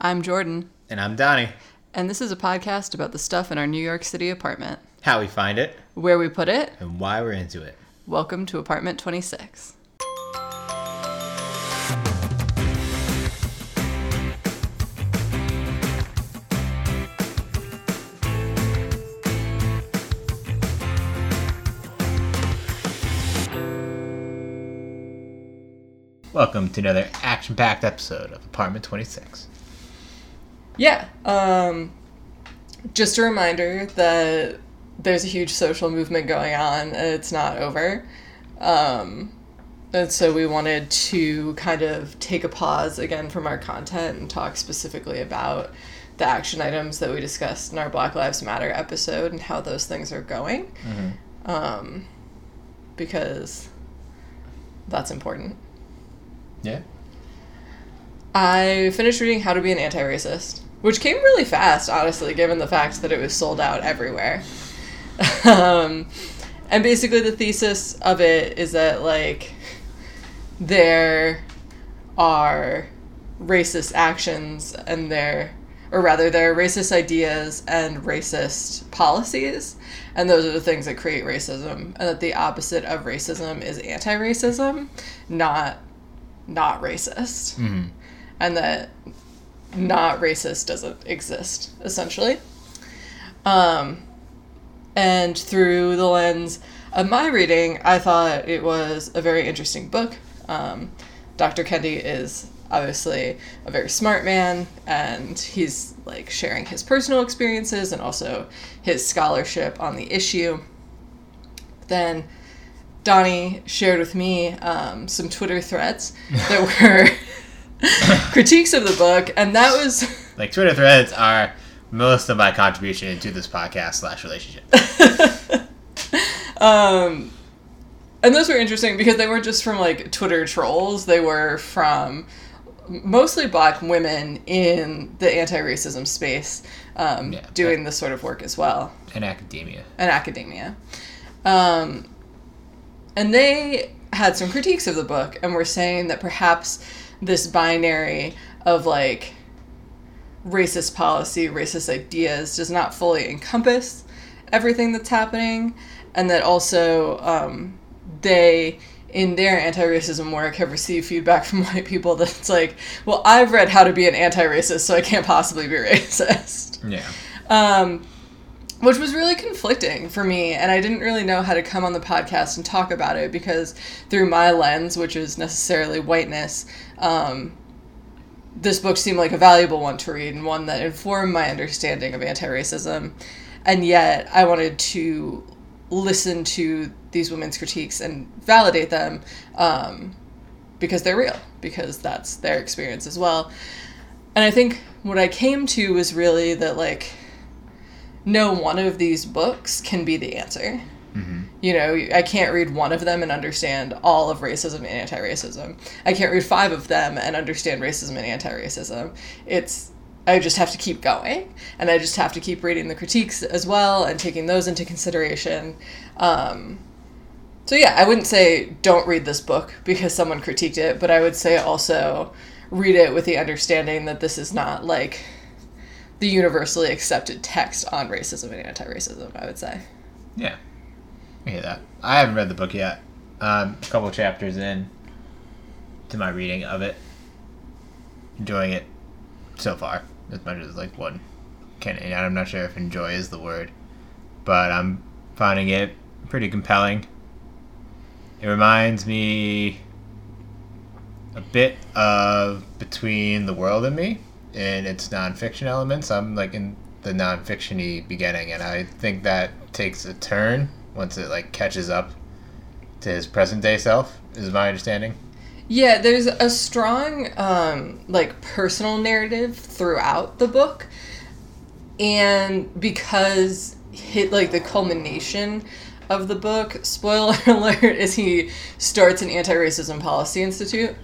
I'm Jordan, And I'm Donnie. and this is a podcast about the stuff in our New York City apartment. How we find it Where we put it, and why we're into it. welcome to apartment 26. Welcome to another action packed episode of Apartment 26. Yeah, um, just a reminder that there's a huge social movement going on and it's not over. Um, and so we wanted to kind of take a pause again from our content and talk specifically about the action items that we discussed in our Black Lives Matter episode and how those things are going. Um, because that's important. Yeah? I finished reading How to Be an Anti Racist, which came really fast, honestly, given the fact that it was sold out everywhere. um, and basically, the thesis of it is that, like, there are racist actions and there, or rather, there are racist ideas and racist policies, and those are the things that create racism, and that the opposite of racism is anti racism, not not racist Mm-hmm. and that not racist doesn't exist essentially. Um, and through the lens of my reading i thought it was a very interesting book. Um, dr kendi is obviously a very smart man and he's like sharing his personal experiences and also his scholarship on the issue. Then Donnie shared with me um, some Twitter threads that were critiques of the book, and that was Like, Twitter threads are most of my contribution to this podcast slash relationship. um, and those were interesting because they weren't just from like Twitter trolls; they were from mostly black women in the anti-racism space um, Yeah. doing this sort of work as well. In academia. and academia. Um, and they had some critiques of the book and were saying that perhaps this binary of like racist policy, racist ideas does not fully encompass everything that's happening, and that also um, they in their anti-racism work have received feedback from white people that's like well i've read how to be an anti-racist so i can't possibly be racist Yeah. um, which was really conflicting for me and i didn't really know how to come on the podcast and talk about it because through my lens which is necessarily whiteness um, this book seemed like a valuable one to read and one that informed my understanding of anti-racism and yet i wanted to listen to these women's critiques and validate them um, because they're real because that's their experience as well and i think what i came to was really that like no one of these books can be the answer. You know, I can't read one of them and understand all of racism and anti racism. I can't read five of them and understand racism and anti racism. It's, I just have to keep going and I just have to keep reading the critiques as well and taking those into consideration. Um, so, yeah, I wouldn't say don't read this book because someone critiqued it, but I would say also read it with the understanding that this is not like the universally accepted text on racism and anti-racism i would say Yeah. I hear that. I haven't read the book yet. Um, a couple chapters in to my reading of it. Enjoying it so far, as much as like one can. And I'm not sure if enjoy is the word, but I'm finding it pretty compelling. It reminds me a bit of Between the World and Me in its nonfiction elements. I'm like in the nonfiction-y beginning, and I think that takes a turn once it like catches up to his present day self. Is my understanding. yeah there's a strong um, like personal narrative throughout the book and because hit like the culmination of the book spoiler alert is he starts an anti-racism policy institute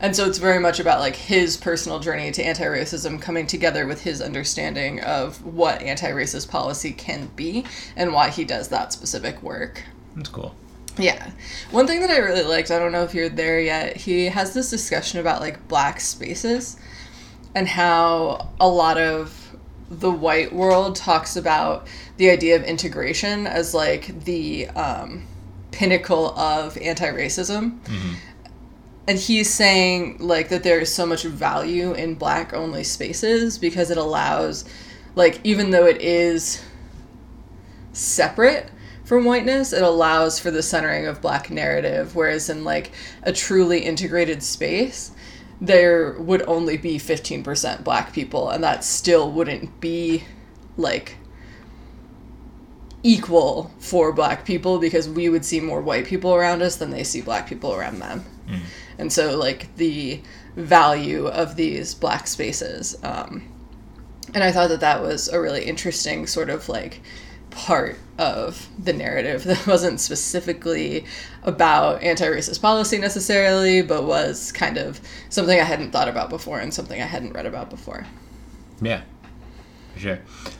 And so it's very much about like his personal journey to anti-racism coming together with his understanding of what anti-racist policy can be and why he does that specific work. That's cool. Yeah. One thing that I really liked, I don't know if you're there yet, he has this discussion about like black spaces and how a lot of the white world talks about the idea of integration as like the um, pinnacle of anti-racism and he's saying like that there is so much value in black only spaces because it allows like even though it is separate from whiteness it allows for the centering of black narrative whereas in like a truly integrated space there would only be 15% black people and that still wouldn't be like equal for black people because we would see more white people around us than they see black people around them and so like the value of these black spaces um, and i thought that that was a really interesting sort of like part of the narrative that wasn't specifically about anti-racist policy necessarily but was kind of something i hadn't thought about before and something i hadn't read about before Yeah, for sure.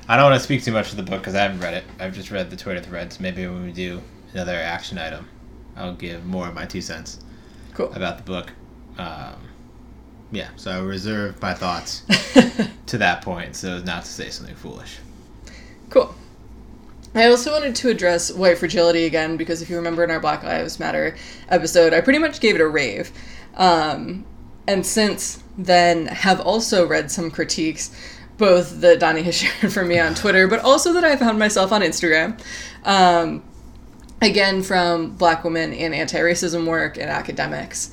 I don't want to speak too much of the book because I haven't read it. I've just read the Twitter threads. Maybe when we do another action item, I'll give more of my two cents cool about the book. Um, yeah, so I reserve my thoughts to that point, so as not to say something foolish. Cool. I also wanted to address white fragility again because if you remember in our Black Lives Matter episode, I pretty much gave it a rave. Um, and since then, have also read some critiques, both that Donnie has shared for me on Twitter, but also that I found myself on Instagram. Um, again, from Black women in anti racism work and academics.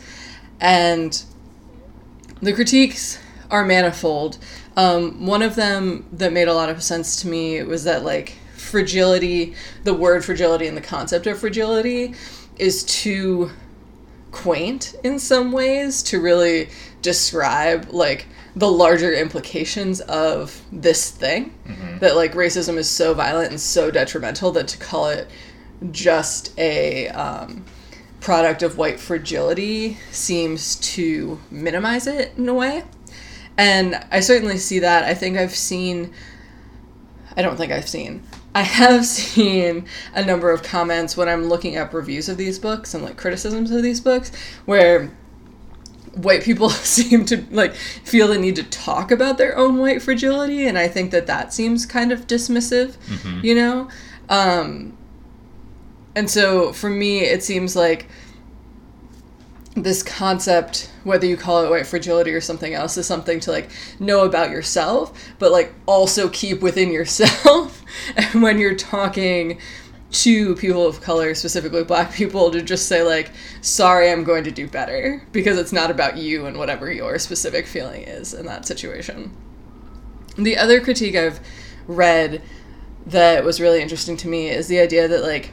And the critiques are manifold. Um, one of them that made a lot of sense to me was that like fragility, the word fragility and the concept of fragility is too quaint in some ways to really describe like the larger implications of this thing that like racism is so violent and so detrimental that to call it just a um, product of white fragility seems to minimize it in a way. And I certainly see that. I think I've seen, I don't think I've seen, I have seen a number of comments when I'm looking up reviews of these books and like criticisms of these books where white people seem to like feel the need to talk about their own white fragility and i think that that seems kind of dismissive you know um and so for me it seems like this concept whether you call it white fragility or something else is something to like know about yourself but like also keep within yourself. And when you're talking to people of color specifically black people to just say like sorry i'm going to do better because it's not about you and whatever your specific feeling is in that situation. The other critique i've read that was really interesting to me is the idea that like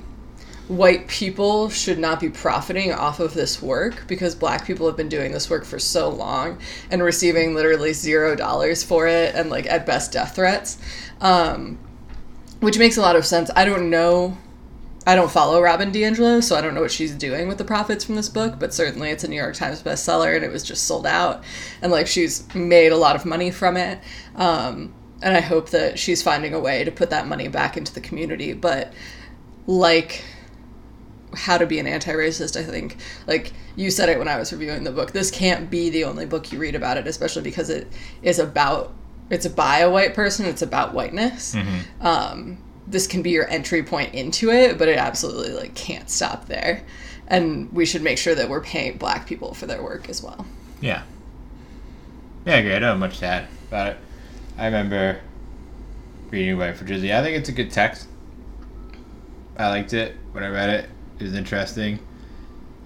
white people should not be profiting off of this work because black people have been doing this work for so long and receiving literally zero dollars for it and like at best death threats um, which makes a lot of sense. I don't know i don't follow robin diangelo so i don't know what she's doing with the profits from this book but certainly it's a new york times bestseller and it was just sold out and like she's made a lot of money from it um, and i hope that she's finding a way to put that money back into the community. But like how to be an anti-racist i think like you said it when i was reviewing the book this can't be the only book you read about it especially because it is about it's by a white person it's about whiteness um, this can be your entry point into it but it absolutely like can't stop there and we should make sure that we're paying black people for their work as well Yeah. Yeah, I agree. I don't have much to add about it. I remember reading White for Fragility. I think it's a good text. I liked it when I read it. Was interesting.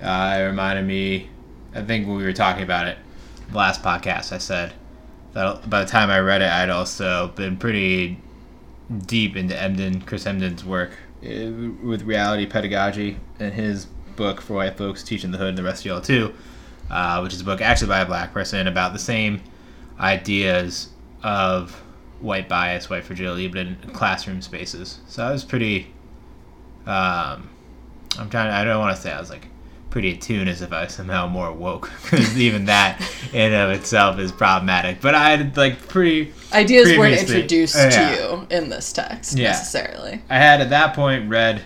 Uh, it reminded me, I think when we were talking about it, last podcast, I said that by the time I read it, I'd also been pretty deep into Emdin, Chris Emdin's work uh, with reality pedagogy and his book for white folks, Teaching the Hood, and the rest of y'all too, uh, which is a book actually by a black person about the same ideas of white bias, white fragility, but in classroom spaces. So I was pretty. Um, I'm trying. To, I don't want to say I was like pretty attuned as if I was somehow more woke, because even that in and of itself is problematic. But I had like pretty. ideas weren't introduced uh, to you in this text Yeah. necessarily I had at that point read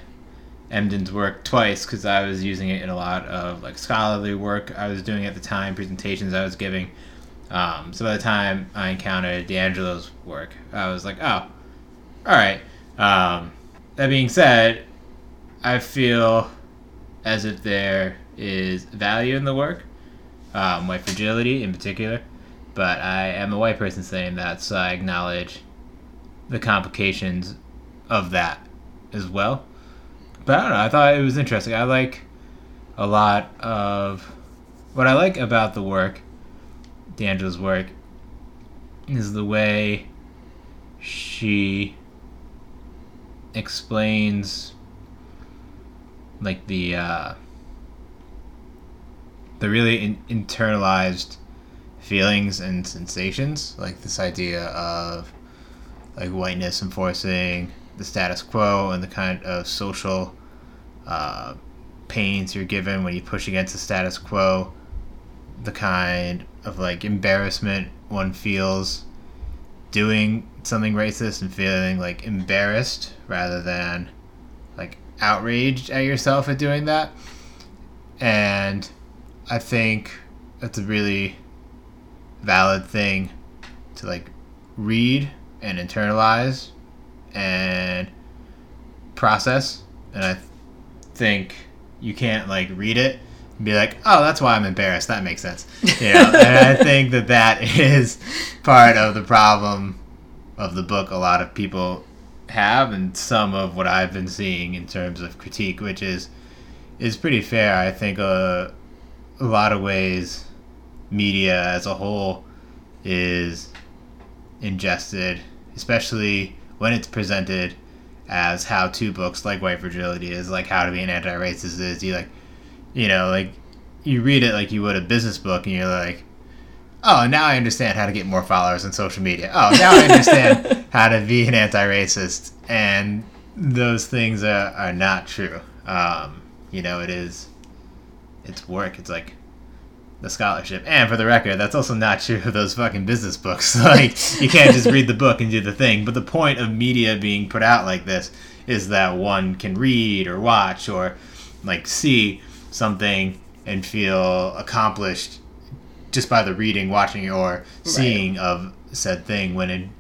Emdin's work twice because I was using it in a lot of like scholarly work I was doing at the time, presentations I was giving. Um, so by the time I encountered DiAngelo's work, I was like, oh, all right. Um, that being said, I feel as if there is value in the work, um, white fragility in particular, but I am a white person saying that, so I acknowledge the complications of that as well. But I don't know, I thought it was interesting. I like a lot of what I like about the work, DiAngelo's work, is the way she explains like the uh, the really in- internalized feelings and sensations, like this idea of like whiteness enforcing the status quo and the kind of social uh, pains you're given when you push against the status quo, the kind of like embarrassment one feels doing something racist and feeling like embarrassed rather than outraged at yourself at doing that. And I think that's a really valid thing to like read and internalize and process. And I think you can't like read it and be like, oh, that's why I'm embarrassed. That makes sense. You know? and I think that that is part of the problem of the book. A lot of people have, and some of what I've been seeing in terms of critique, which is is pretty fair. I think uh, a lot of ways, media as a whole is ingested, especially when it's presented as how-to books like White Fragility is, like How to Be an Anti-Racist is. You like, you know, like you read it like you would a business book, and you're like, oh, now I understand how to get more followers on social media. Oh, now I understand how to be an anti-racist, and those things are, are not true. Um, you know, it is, it's work. It's like the scholarship. And for the record, that's also not true of those fucking business books. like, you can't just read the book and do the thing. But the point of media being put out like this is that one can read or watch or, like, see something and feel accomplished just by the reading, watching, or seeing right. of said thing. When in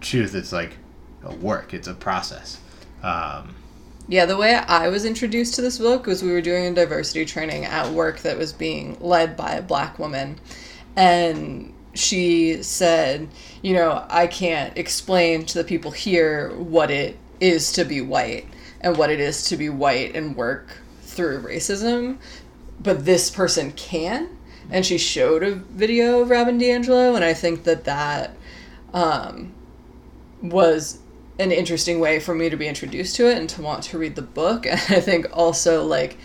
truth, it's like a work. It's a process. Um, yeah, the way I was introduced to this book was we were doing a diversity training at work that was being led by a black woman. And she said, you know, I can't explain to the people here what it is to be white and what it is to be white and work through racism, but this person can. And she showed a video of Robin DiAngelo, and I think that that um, was an interesting way for me to be introduced to it and to want to read the book. And I think also like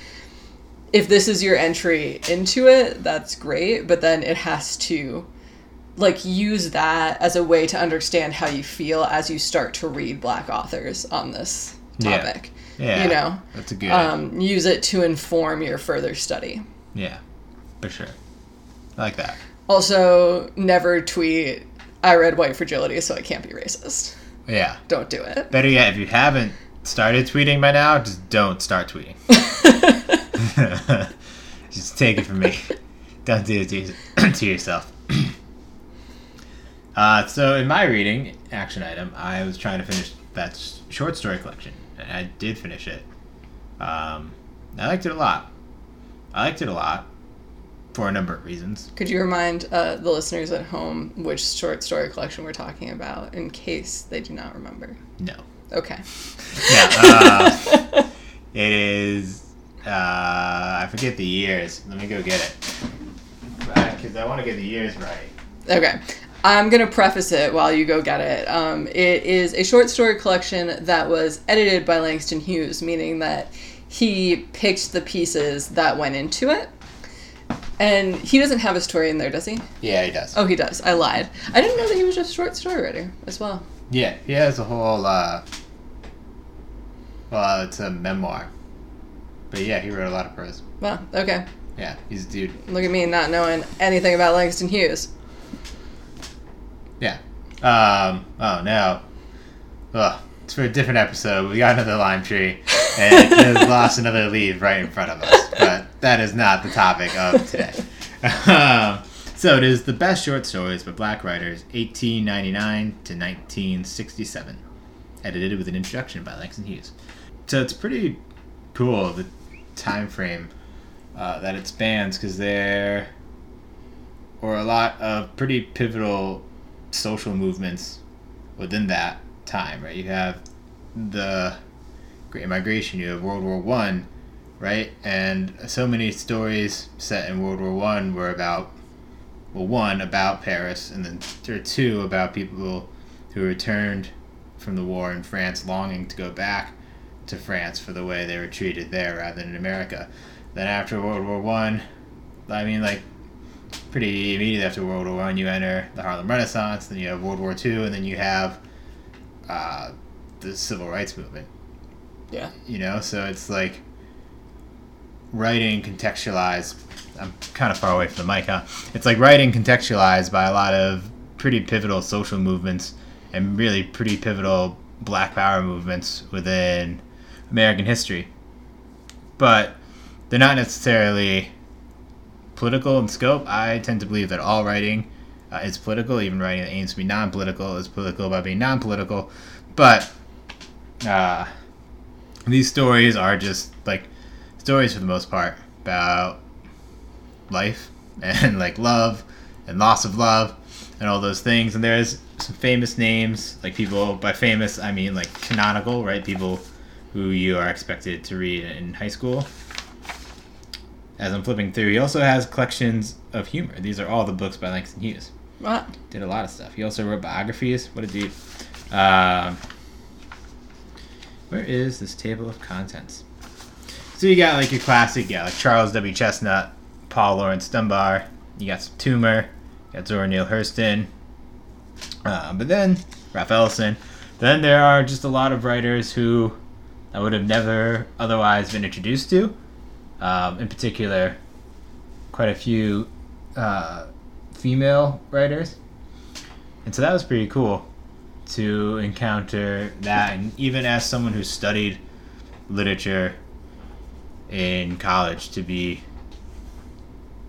if this is your entry into it, that's great, but then it has to like use that as a way to understand how you feel as you start to read black authors on this topic. Yeah. yeah you know. That's a good um, use it to inform your further study. Yeah. For sure. I like that. Also, never tweet I read White Fragility, so I can't be racist. Yeah. Don't do it. Better yet, if you haven't started tweeting by now, just don't start tweeting. just take it from me. Don't do it to, to yourself. uh, so, in my reading action item, I was trying to finish that short story collection, and I did finish it. Um, I liked it a lot. I liked it a lot for a number of reasons. Could you remind uh, the listeners at home which short story collection we're talking about in case they do not remember? No. Okay. Yeah. Uh, it is. Uh, I forget the years. Let me go get it. Because I want to get the years right. Okay. I'm going to preface it while you go get it. Um, it is a short story collection that was edited by Langston Hughes, meaning that he picked the pieces that went into it and he doesn't have a story in there, does he? Yeah, he does. Oh, he does. I lied. I didn't know that he was just a short story writer as well. Yeah, he has a whole. uh Well, it's a memoir. But yeah, he wrote a lot of prose. Wow. Okay. Yeah, he's a dude. Look at me not knowing anything about Langston Hughes. Yeah. Um. Oh no. Ugh. It's for a different episode. We got another lime tree, and it has lost another leaf right in front of us. But that is not the topic of today. um, So it is the best short stories by black writers, 1899 to 1967, edited with an introduction by Langston Hughes. So it's pretty cool the time frame uh, that it spans because there were a lot of pretty pivotal social movements within that time. Right, you have the Great Migration, you have World War One, right, and so many stories set in World War One were about well, one about Paris, and then there are two about people who returned from the war in France, longing to go back to France for the way they were treated there rather than in America. Then after World War One, I, I mean, like pretty immediately after World War One, you enter the Harlem Renaissance. Then you have World War Two, and then you have uh, the Civil Rights Movement. Yeah. You know, so it's like writing contextualized. I'm kind of far away from the mic, huh? It's like writing contextualized by a lot of pretty pivotal social movements and really pretty pivotal Black Power movements within American history. But they're not necessarily political in scope. I tend to believe that all writing uh, is political, even writing that aims to be non political is political by being non political. But uh, these stories are just like stories for the most part about life and like love and loss of love and all those things. And there's some famous names, like people by famous I mean like canonical, right? People who you are expected to read in high school. As I'm flipping through, he also has collections of humor. These are all the books by Langston Hughes. What? Did a lot of stuff. He also wrote biographies. What a dude. Um, where is this table of contents? So you got like your classic, yeah, like Charles W. Chesnutt, Paul Laurence Dunbar. You got some Toomer. You got Zora Neale Hurston. Uh, but then Ralph Ellison. Then there are just a lot of writers who I would have never otherwise been introduced to. Um, in particular, quite a few uh, female writers. And so that was pretty cool to encounter that. And even as someone who studied literature in college, to be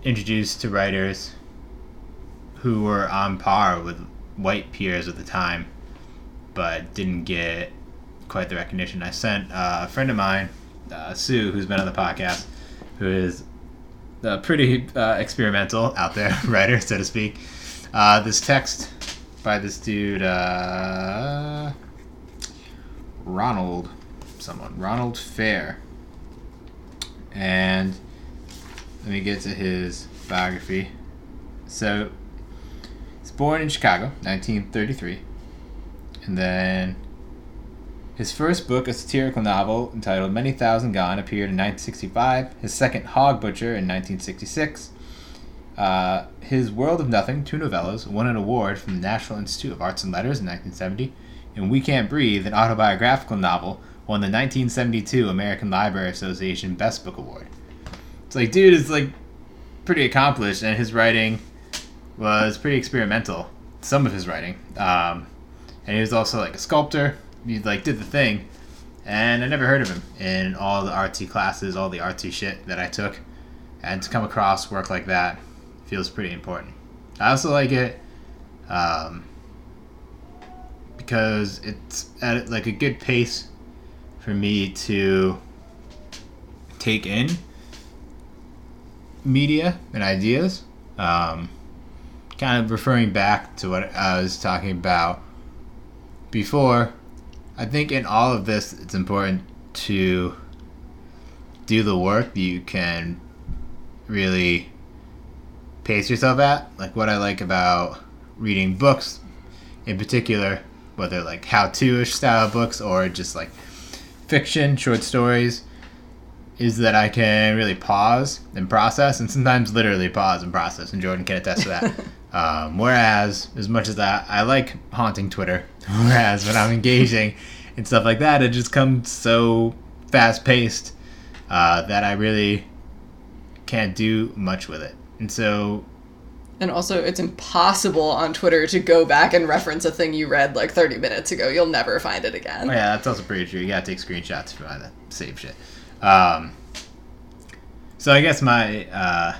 introduced to writers who were on par with white peers at the time, but didn't get quite the recognition. I sent uh, a friend of mine, uh, Sue, who's been on the podcast, who is a pretty uh, experimental out there writer, so to speak. Uh, this text by this dude, uh, Ronald, someone, Ronald Fair. And let me get to his biography. So, he's born in Chicago, 1933. And then his first book, a satirical novel entitled Many Thousand Gone, appeared in 1965. His second, Hog Butcher, in 1966. Uh, his World of Nothing, two novellas, won an award from the National Institute of Arts and Letters in 1970. And We Can't Breathe, an autobiographical novel, won the 1972 American Library Association Best Book Award. It's like, dude is like pretty accomplished, and his writing was pretty experimental. Some of his writing, um, and he was also like a sculptor. He like did the thing, and I never heard of him in all the artsy classes, all the artsy shit that I took, and to come across work like that feels pretty important. I also like it um, because it's at like a good pace for me to take in media and ideas. Um, kind of referring back to what I was talking about before, I think in all of this, it's important to do the work that you can really pace yourself at. Like what I like about reading books in particular, whether like how to ish style books or just like fiction, short stories, is that I can really pause and process, and sometimes literally pause and process. And Jordan can attest to that. um, whereas, as much as that, I like haunting Twitter. Whereas when I'm engaging and stuff like that, it just comes so fast paced uh, that I really can't do much with it. And so And also, it's impossible on Twitter to go back and reference a thing you read like 30 minutes ago. You'll never find it again. Oh yeah, that's also pretty true. You gotta take screenshots to for that save shit. Um, so I guess my uh,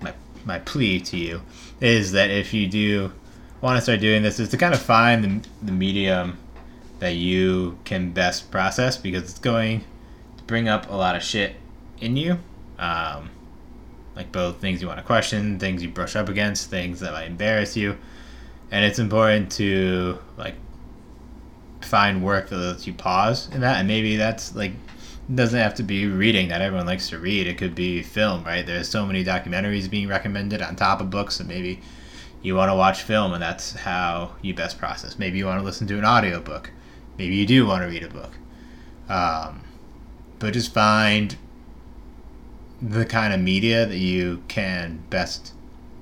my my plea to you is that if you do want to start doing this, is to kind of find the, the medium that you can best process because it's going to bring up a lot of shit in you. Um, like both things you want to question, things you brush up against, things that might embarrass you. And it's important to like find work that lets you pause in that and maybe that's like doesn't have to be reading that everyone likes to read. It could be film, right? There's so many documentaries being recommended on top of books, and maybe you want to watch film, and that's how you best process. Maybe you want to listen to an audiobook. Maybe you do want to read a book. Um, but just find the kind of media that you can best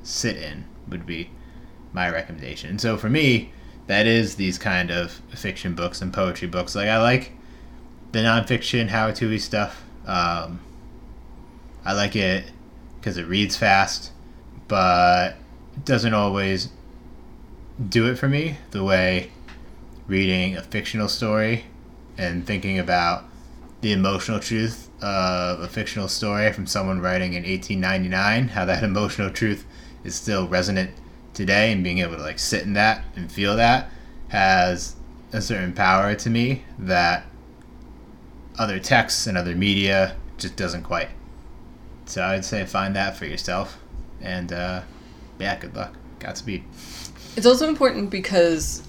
sit in would be my recommendation. And so for me, that is these kind of fiction books and poetry books. Like I like the nonfiction how to stuff. Um, I like it because it reads fast, but doesn't always do it for me the way reading a fictional story and thinking about the emotional truth of a fictional story from someone writing in 1899, how that emotional truth is still resonant today, and being able to like sit in that and feel that has a certain power to me that other texts and other media just doesn't quite. So I'd say find that for yourself, and uh, yeah, good luck. Godspeed. It's also important because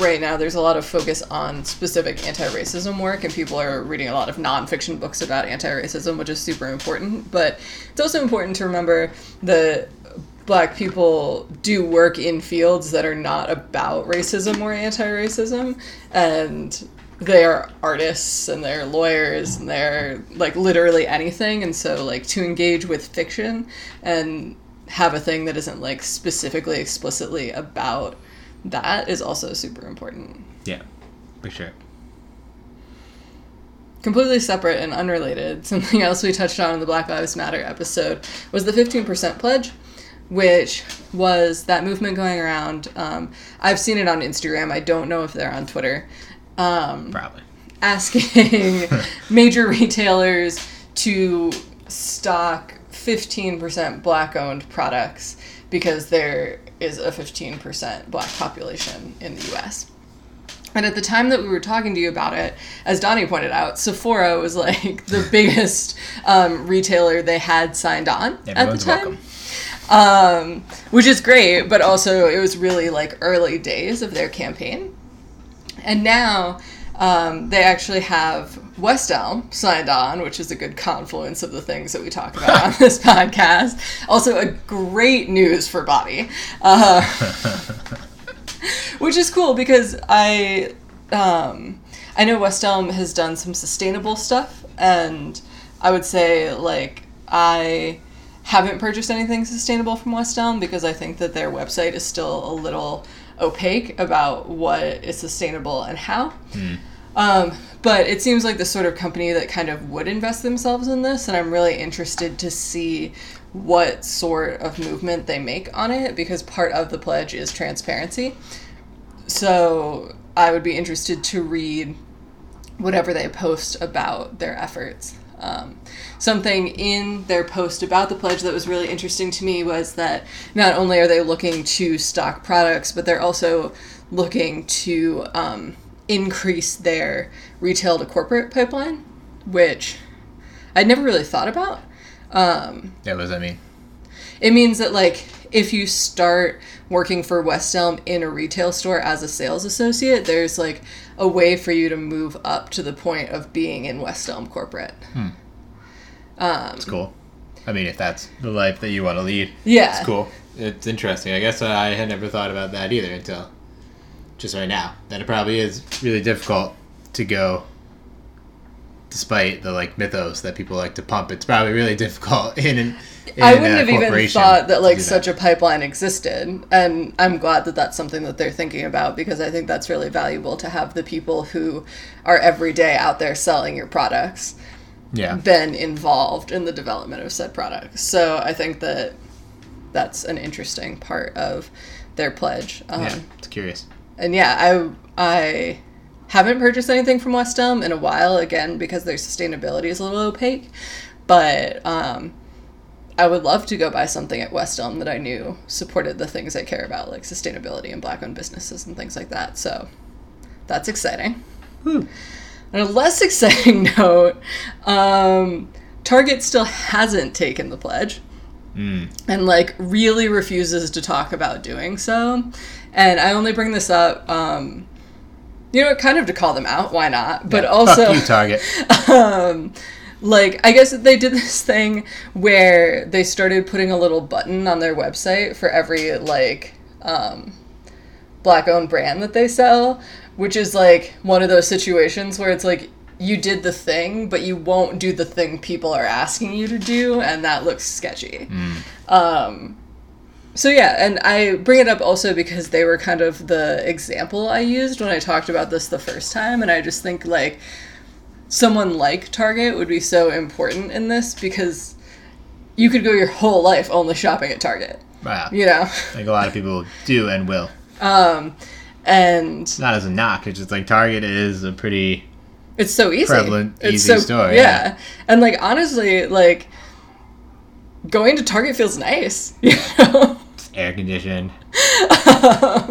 right now there's a lot of focus on specific anti-racism work and people are reading a lot of nonfiction books about anti-racism which is super important. But it's also important to remember that black people do work in fields that are not about racism or anti-racism and they're artists and they're lawyers and they're like literally anything. And so like to engage with fiction and have a thing that isn't like specifically explicitly about that is also super important Yeah, for sure. completely separate and unrelated something else we touched on in the black lives matter episode was the 15% pledge which was that movement going around um, i've seen it on instagram i don't know if they're on twitter um, Probably. asking major retailers to stock 15% black owned products because there is a 15% black population in the US. And at the time that we were talking to you about it, as Donnie pointed out, Sephora was like the biggest um, retailer they had signed on Everyone's at the time. welcome. Um, which is great, but also it was really like early days of their campaign. And now um, they actually have West Elm signed on, which is a good confluence of the things that we talk about on this podcast. Also, a great news for Bobby, uh, which is cool because I um, I know West Elm has done some sustainable stuff, and I would say like I haven't purchased anything sustainable from West Elm because I think that their website is still a little opaque about what is sustainable and how. Um, but it seems like the sort of company that kind of would invest themselves in this, and I'm really interested to see what sort of movement they make on it because part of the pledge is transparency. So I would be interested to read whatever they post about their efforts. Um, something in their post about the pledge that was really interesting to me was that not only are they looking to stock products, but they're also looking to um, increase their retail to corporate pipeline, which I'd never really thought about. Um, Yeah, what does that mean? it means that like if you start working for West Elm in a retail store as a sales associate, there's like a way for you to move up to the point of being in West Elm corporate. Hmm. It's um, cool. I mean, if that's the life that you want to lead, Yeah. it's cool. It's interesting. I guess I had never thought about that either until just right now. That it probably is really difficult to go, despite the like mythos that people like to pump. It's probably really difficult in an. In I wouldn't have even thought that like such a pipeline existed, and I'm glad that that's something that they're thinking about because I think that's really valuable to have the people who are every day out there selling your products yeah. been involved in the development of said products. So I think that that's an interesting part of their pledge. Um, Yeah, it's curious. And yeah, I I haven't purchased anything from West Elm in a while again because their sustainability is a little opaque, but um, I would love to go buy something at West Elm that I knew supported the things I care about, like sustainability and black owned businesses and things like that. So that's exciting. Whew. On a less exciting note, um, Target still hasn't taken the pledge Mm. and like really refuses to talk about doing so. And I only bring this up, um, you know, kind of to call them out. Why not? But Yeah, also, fuck you, Target. um, like I guess they did this thing where they started putting a little button on their website for every like um, black owned brand that they sell, which is like one of those situations where it's like you did the thing, but you won't do the thing people are asking you to do, and that looks sketchy. Um, so yeah, and I bring it up also because they were kind of the example I used when I talked about this the first time, and I just think like someone like Target would be so important in this because you could go your whole life only shopping at Target, Wow. you know. Like a lot of people do and will. Um, and Not as a knock. It's just like Target is a pretty it's so easy. Prevalent, it's easy so, store, Yeah. yeah. and like honestly, like going to Target feels nice, you know. Air conditioned.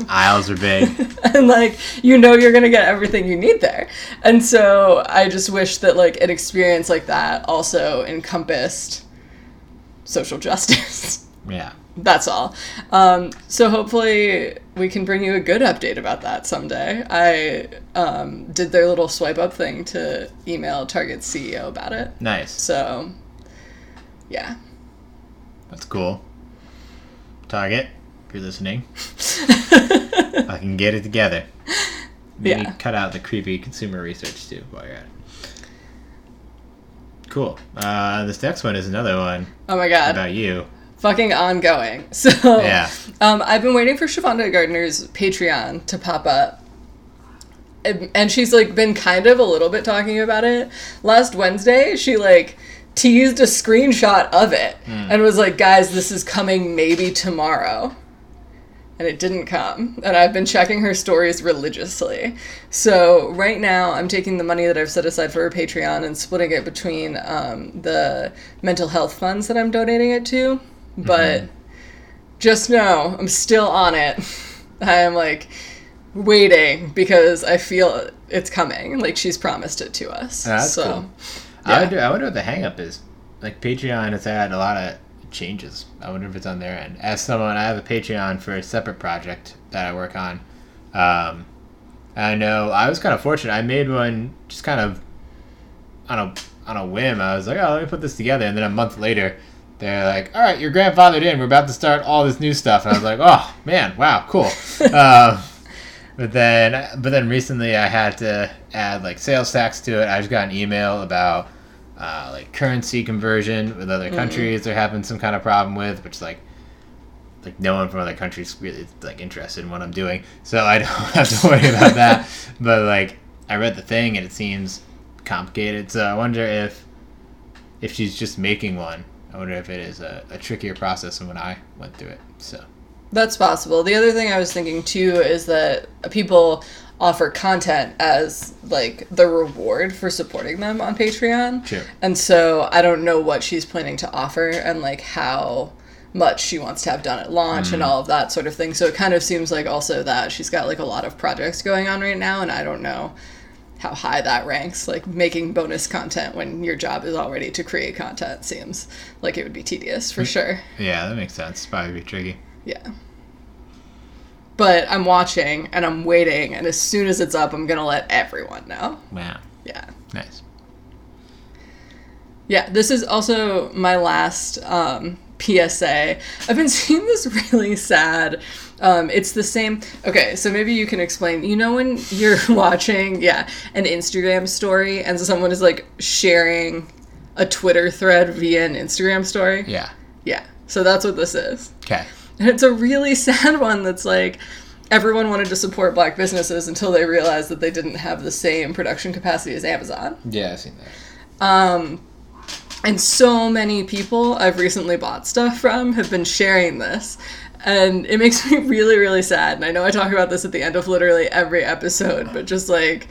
Aisles are big. and like you know you're gonna get everything you need there and so i just wish that like an experience like that also encompassed social justice Yeah. that's all um, so hopefully we can bring you a good update about that someday i um, did their little swipe up thing to email Target ceo about it Nice. so yeah That's cool. Target, if you're listening, I can get it together. Maybe Yeah. cut out the creepy consumer research too while you're at it. Cool. Uh, this next one is another one oh my god about you. fucking ongoing. So Yeah. um, I've been waiting for Shavonda Gardner's Patreon to pop up. And, and she's like been kind of a little bit talking about it. Last Wednesday, she like teased a screenshot of it and was like, "Guys, this is coming maybe tomorrow." And it didn't come. And I've been checking her stories religiously. So right now, I'm taking the money that I've set aside for her Patreon and splitting it between um, the mental health funds that I'm donating it to. But just know I'm still on it. I am like waiting because I feel it's coming. Like she's promised it to us. That's so cool. I wonder, I wonder what the hang up is. Like Patreon has had a lot of changes. I wonder if it's on their end. As someone, I have a Patreon for a separate project that I work on. Um, I know I was kind of fortunate. I made one just kind of on a on a whim. I was like, oh, let me put this together, and then a month later, they're like, all right, you're grandfathered in. We're about to start all this new stuff, and I was like, oh man, wow, cool. um, but then, but then recently, I had to add like sales tax to it. I just got an email about uh, like currency conversion with other countries. They're having some kind of problem with, which like like no one from other countries really like interested in what I'm doing, so I don't have to worry about that. But like I read the thing and it seems complicated, so I wonder if if she's just making one. I wonder if it is a, a trickier process than when I went through it. So that's possible. The other thing I was thinking too is that people offer content as like the reward for supporting them on Patreon. Sure. And so I don't know what she's planning to offer and like how much she wants to have done at launch Mm. and all of that sort of thing. So it kind of seems like also that she's got like a lot of projects going on right now and I don't know how high that ranks. Like making bonus content when your job is already to create content seems like it would be tedious Mm. for sure. yeah, that makes sense. Probably be tricky. Yeah. But I'm watching and I'm waiting, and as soon as it's up, I'm gonna let everyone know. Wow, Yeah. nice. Yeah, this is also my last um, PSA. I've been seeing this really sad. Um, it's the same. Okay, so maybe you can explain. You know, when you're watching, yeah, an Instagram story and someone is like sharing a Twitter thread via an Instagram story? Yeah. Yeah, so that's what this is. Okay. And it's a really sad one that's like everyone wanted to support black businesses until they realized that they didn't have the same production capacity as Amazon. Yeah, I've seen that. Um, and so many people I've recently bought stuff from have been sharing this. And it makes me really, really sad. And I know I talk about this at the end of literally every episode, but just like,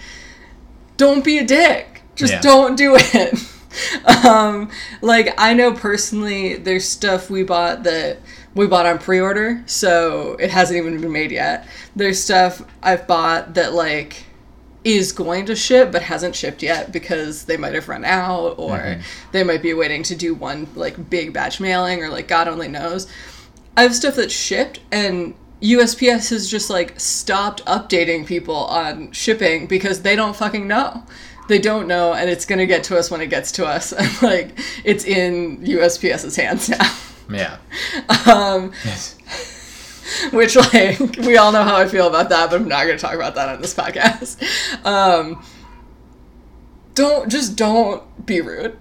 don't be a dick. Just Yeah. don't do it. um, like I know personally, there's stuff we bought that we bought on pre-order, so it hasn't even been made yet. There's stuff I've bought that like is going to ship but hasn't shipped yet because they might have run out or Mhm. they might be waiting to do one like big batch mailing or like God only knows. I have stuff that's shipped and USPS has just like stopped updating people on shipping because they don't fucking know. They don't know and it's going to get to us when it gets to us and like it's in USPS's hands now. Yeah. Um Yes. which like we all know how I feel about that, but I'm not going to talk about that on this podcast. Um, don't just don't be rude.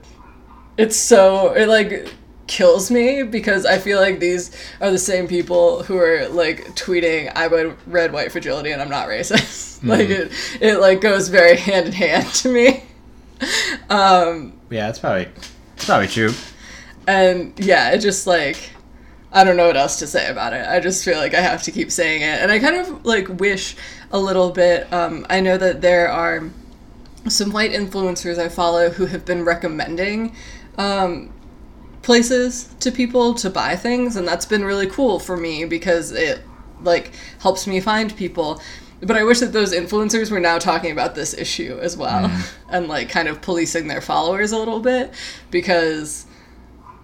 It's so it like kills me because I feel like these are the same people who are like tweeting I would red white fragility and I'm not racist. like it it like goes very hand in hand to me. Um Yeah, it's probably it's probably true. And yeah, it just like I don't know what else to say about it. I just feel like I have to keep saying it, and I kind of like wish a little bit. Um, I know that there are some white influencers I follow who have been recommending um, places to people to buy things, and that's been really cool for me because it like helps me find people. But I wish that those influencers were now talking about this issue as well, and like kind of policing their followers a little bit because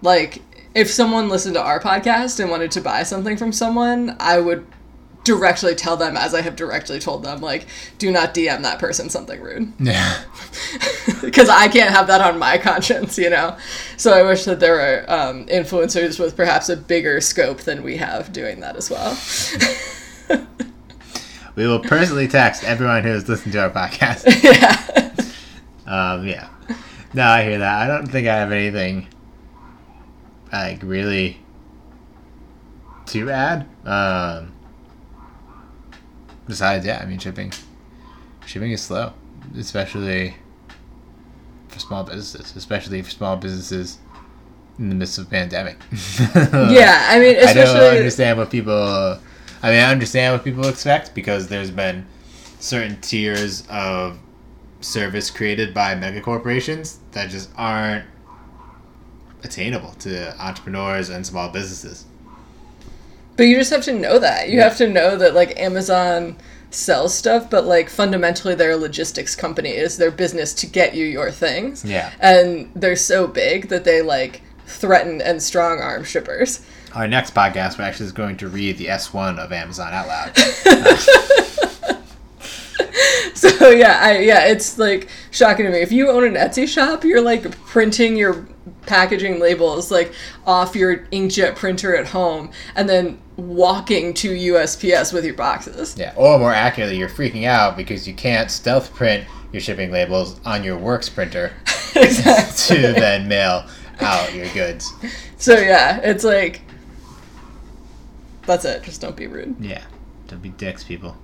like if someone listened to our podcast and wanted to buy something from someone, I would directly tell them as I have directly told them like do not DM that person something rude Yeah. because I can't have that on my conscience, you know. So I wish that there were um, influencers with perhaps a bigger scope than we have doing that as well. We will personally text everyone who has listened to our podcast. yeah. Um, yeah. No, I hear that. I don't think I have anything like really to add. Um, besides, yeah, I mean shipping. Shipping is slow, especially for small businesses, especially for small businesses in the midst of pandemic. Yeah, I mean, I don't understand what people. I mean, I understand what people expect because there's been certain tiers of service created by mega corporations that just aren't attainable to entrepreneurs and small businesses. But you just have to know that. You Yeah. have to know that like Amazon sells stuff, but like fundamentally they're a logistics company. It's their business to get you your things. Yeah. And they're so big that they like threaten and strong arm shippers. Our next podcast, we're actually going to read the S1 of Amazon out loud. So yeah, I yeah, it's like shocking to me. If you own an Etsy shop, you're like printing your packaging labels like off your inkjet printer at home and then walking to USPS with your boxes. yeah, or more accurately, you're freaking out because you can't stealth print your shipping labels on your works printer exactly. to then mail out your goods. So yeah, it's like that's it. Just don't be rude. Yeah, don't be dicks, people.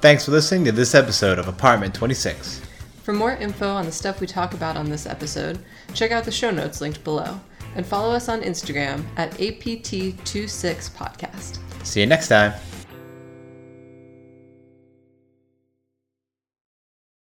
Thanks for listening to this episode of Apartment 26. For more info on the stuff we talk about on this episode, check out the show notes linked below and follow us on Instagram at APT26podcast. See you next time.